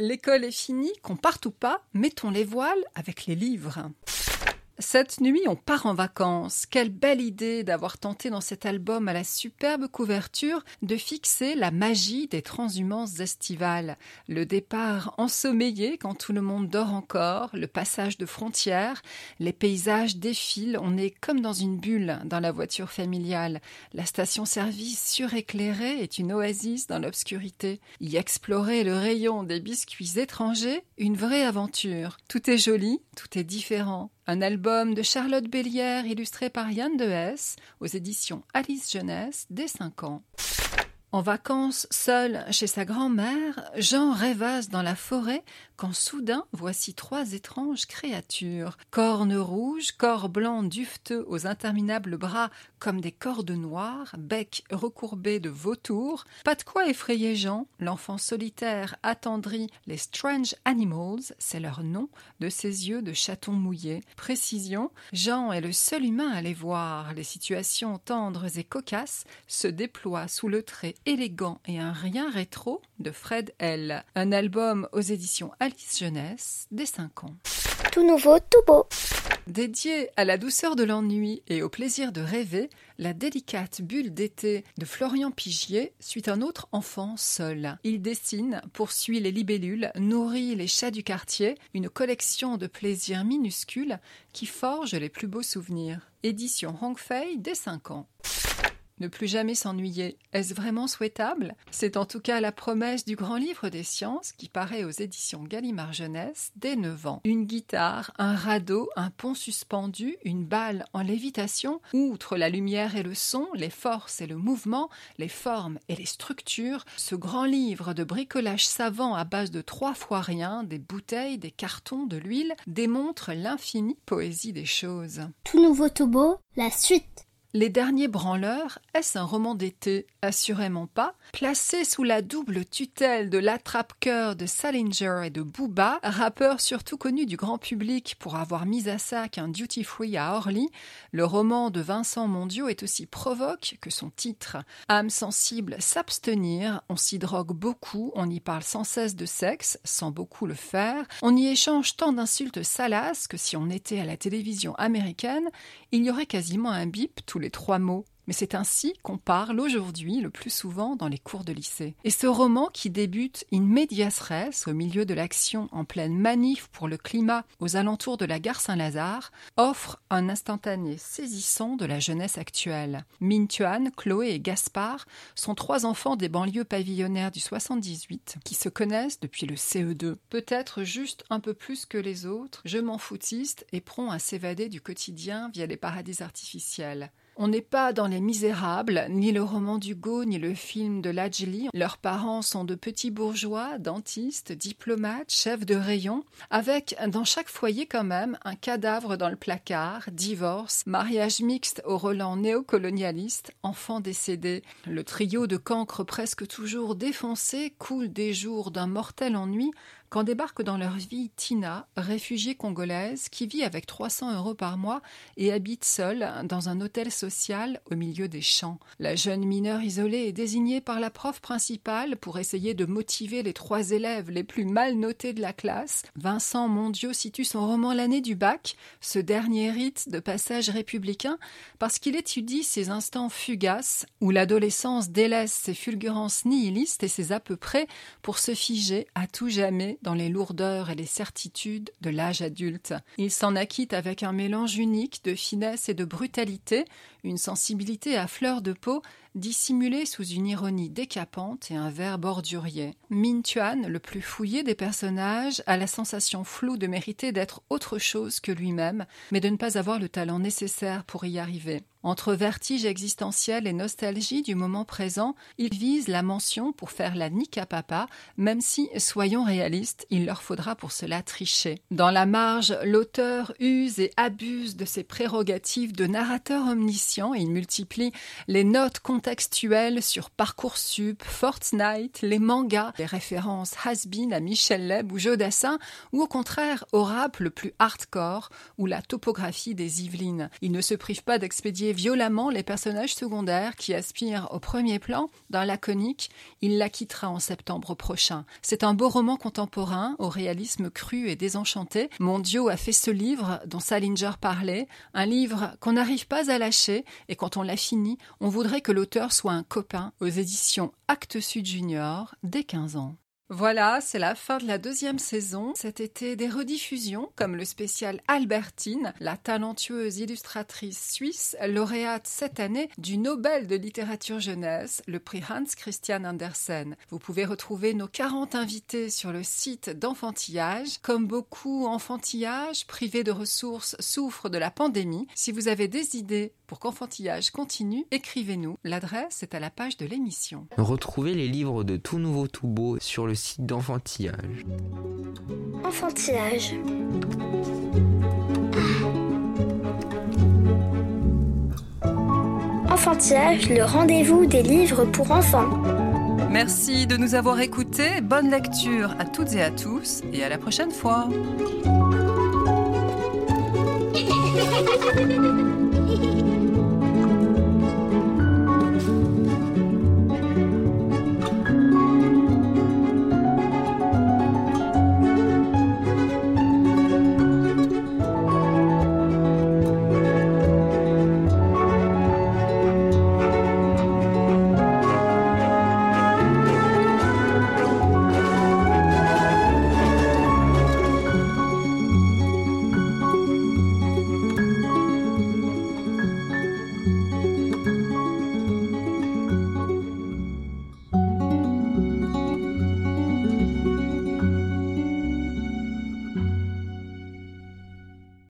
L'école est finie, qu'on parte ou pas, mettons les voiles avec les livres. Cette nuit, on part en vacances. Quelle belle idée d'avoir tenté dans cet album à la superbe couverture de fixer la magie des transhumances estivales. Le départ ensommeillé quand tout le monde dort encore, le passage de frontières, les paysages défilent, on est comme dans une bulle dans la voiture familiale. La station-service suréclairée est une oasis dans l'obscurité. Y explorer le rayon des biscuits étrangers, une vraie aventure. Tout est joli, tout est différent. Un album de Charlotte Bélière illustré par Yann de Hesse aux éditions Alice Jeunesse dès 5 ans. En vacances, seul chez sa grand-mère, Jean rêvasse dans la forêt quand soudain voici trois étranges créatures. Cornes rouges, corps blancs dufteux aux interminables bras comme des cordes noires, bec recourbé de vautours. Pas de quoi effrayer Jean, l'enfant solitaire attendri, les Strange Animals, c'est leur nom, de ses yeux de chaton mouillé. Précision, Jean est le seul humain à les voir. Les situations tendres et cocasses se déploient sous le trait élégant et un rien rétro de Fred L. Un album aux éditions Alice Jeunesse des 5 ans. Tout nouveau, tout beau. Dédié à la douceur de l'ennui et au plaisir de rêver, la délicate bulle d'été de Florian Pigier suit un autre enfant seul. Il dessine, poursuit les libellules, nourrit les chats du quartier, une collection de plaisirs minuscules qui forge les plus beaux souvenirs. Édition Hongfei dès 5 ans. Ne plus jamais s'ennuyer, est-ce vraiment souhaitable? C'est en tout cas la promesse du grand livre des sciences qui paraît aux éditions Gallimard Jeunesse dès 9 ans. Une guitare, un radeau, un pont suspendu, une balle en lévitation, outre la lumière et le son, les forces et le mouvement, les formes et les structures, ce grand livre de bricolage savant à base de trois fois rien, des bouteilles, des cartons, de l'huile, démontre l'infinie poésie des choses. Tout nouveau, beau, la suite. Les derniers branleurs, est-ce un roman d'été? Assurément pas. Placé sous la double tutelle de l'attrape-cœur de Salinger et de Booba, rappeur surtout connu du grand public pour avoir mis à sac un duty-free à Orly, le roman de Vincent Mondiaux est aussi provoque que son titre. Âme sensible, s'abstenir, on s'y drogue beaucoup, on y parle sans cesse de sexe, sans beaucoup le faire, on y échange tant d'insultes salaces que si on était à la télévision américaine, il y aurait quasiment un bip tous les trois mots mais c'est ainsi qu'on parle aujourd'hui le plus souvent dans les cours de lycée. Et ce roman qui débute in medias au milieu de l'action en pleine manif pour le climat aux alentours de la gare Saint-Lazare, offre un instantané saisissant de la jeunesse actuelle. Mintuan, Chloé et Gaspard sont trois enfants des banlieues pavillonnaires du 78 qui se connaissent depuis le CE2. Peut-être juste un peu plus que les autres, je m'en foutiste et prompt à s'évader du quotidien via les paradis artificiels. On n'est pas dans Les Misérables, ni le roman d'Hugo, ni le film de Lajli. Leurs parents sont de petits bourgeois, dentistes, diplomates, chefs de rayon, avec dans chaque foyer quand même un cadavre dans le placard, divorce, mariage mixte au Roland néocolonialiste, enfant décédé. Le trio de cancres presque toujours défoncé coule des jours d'un mortel ennui quand débarque dans leur vie Tina, réfugiée congolaise qui vit avec 300 euros par mois et habite seule dans un hôtel social au milieu des champs. La jeune mineure isolée est désignée par la prof principale pour essayer de motiver les trois élèves les plus mal notés de la classe. Vincent Mondiaux situe son roman L'année du bac, ce dernier rite de passage républicain, parce qu'il étudie ces instants fugaces où l'adolescence délaisse ses fulgurances nihilistes et ses à peu près pour se figer à tout jamais dans les lourdeurs et les certitudes de l'âge adulte. Il s'en acquitte avec un mélange unique de finesse et de brutalité, une sensibilité à fleur de peau dissimulée sous une ironie décapante et un verbe ordurier. Min Tuan, le plus fouillé des personnages, a la sensation floue de mériter d'être autre chose que lui-même, mais de ne pas avoir le talent nécessaire pour y arriver. Entre vertige existentiel et nostalgie du moment présent, il vise la mention pour faire la nique papa, même si, soyons réalistes, il leur faudra pour cela tricher. Dans la marge, l'auteur use et abuse de ses prérogatives de narrateur omniscient il multiplie les notes contextuelles sur Parcoursup, Fortnite, les mangas, les références has-been à Michel Leb ou Jodassin, ou au contraire au rap le plus hardcore ou la topographie des Yvelines. Il ne se prive pas d'expédier violemment les personnages secondaires qui aspirent au premier plan. Dans la conique, il la quittera en septembre prochain. C'est un beau roman contemporain au réalisme cru et désenchanté. Mondio a fait ce livre dont Salinger parlait, un livre qu'on n'arrive pas à lâcher et quand on l'a fini, on voudrait que l'auteur soit un copain aux éditions Actes Sud Junior dès 15 ans. Voilà, c'est la fin de la deuxième saison. Cet été, des rediffusions comme le spécial Albertine, la talentueuse illustratrice suisse, lauréate cette année du Nobel de littérature jeunesse, le prix Hans Christian Andersen. Vous pouvez retrouver nos 40 invités sur le site d'Enfantillage. Comme beaucoup, Enfantillage, privé de ressources, souffre de la pandémie. Si vous avez des idées pour qu'Enfantillage continue, écrivez-nous. L'adresse est à la page de l'émission. Retrouvez les livres de Tout Nouveau Tout Beau sur le site d'Enfantillage. Enfantillage. Enfantillage, le rendez-vous des livres pour enfants. Merci de nous avoir écoutés. Bonne lecture à toutes et à tous et à la prochaine fois.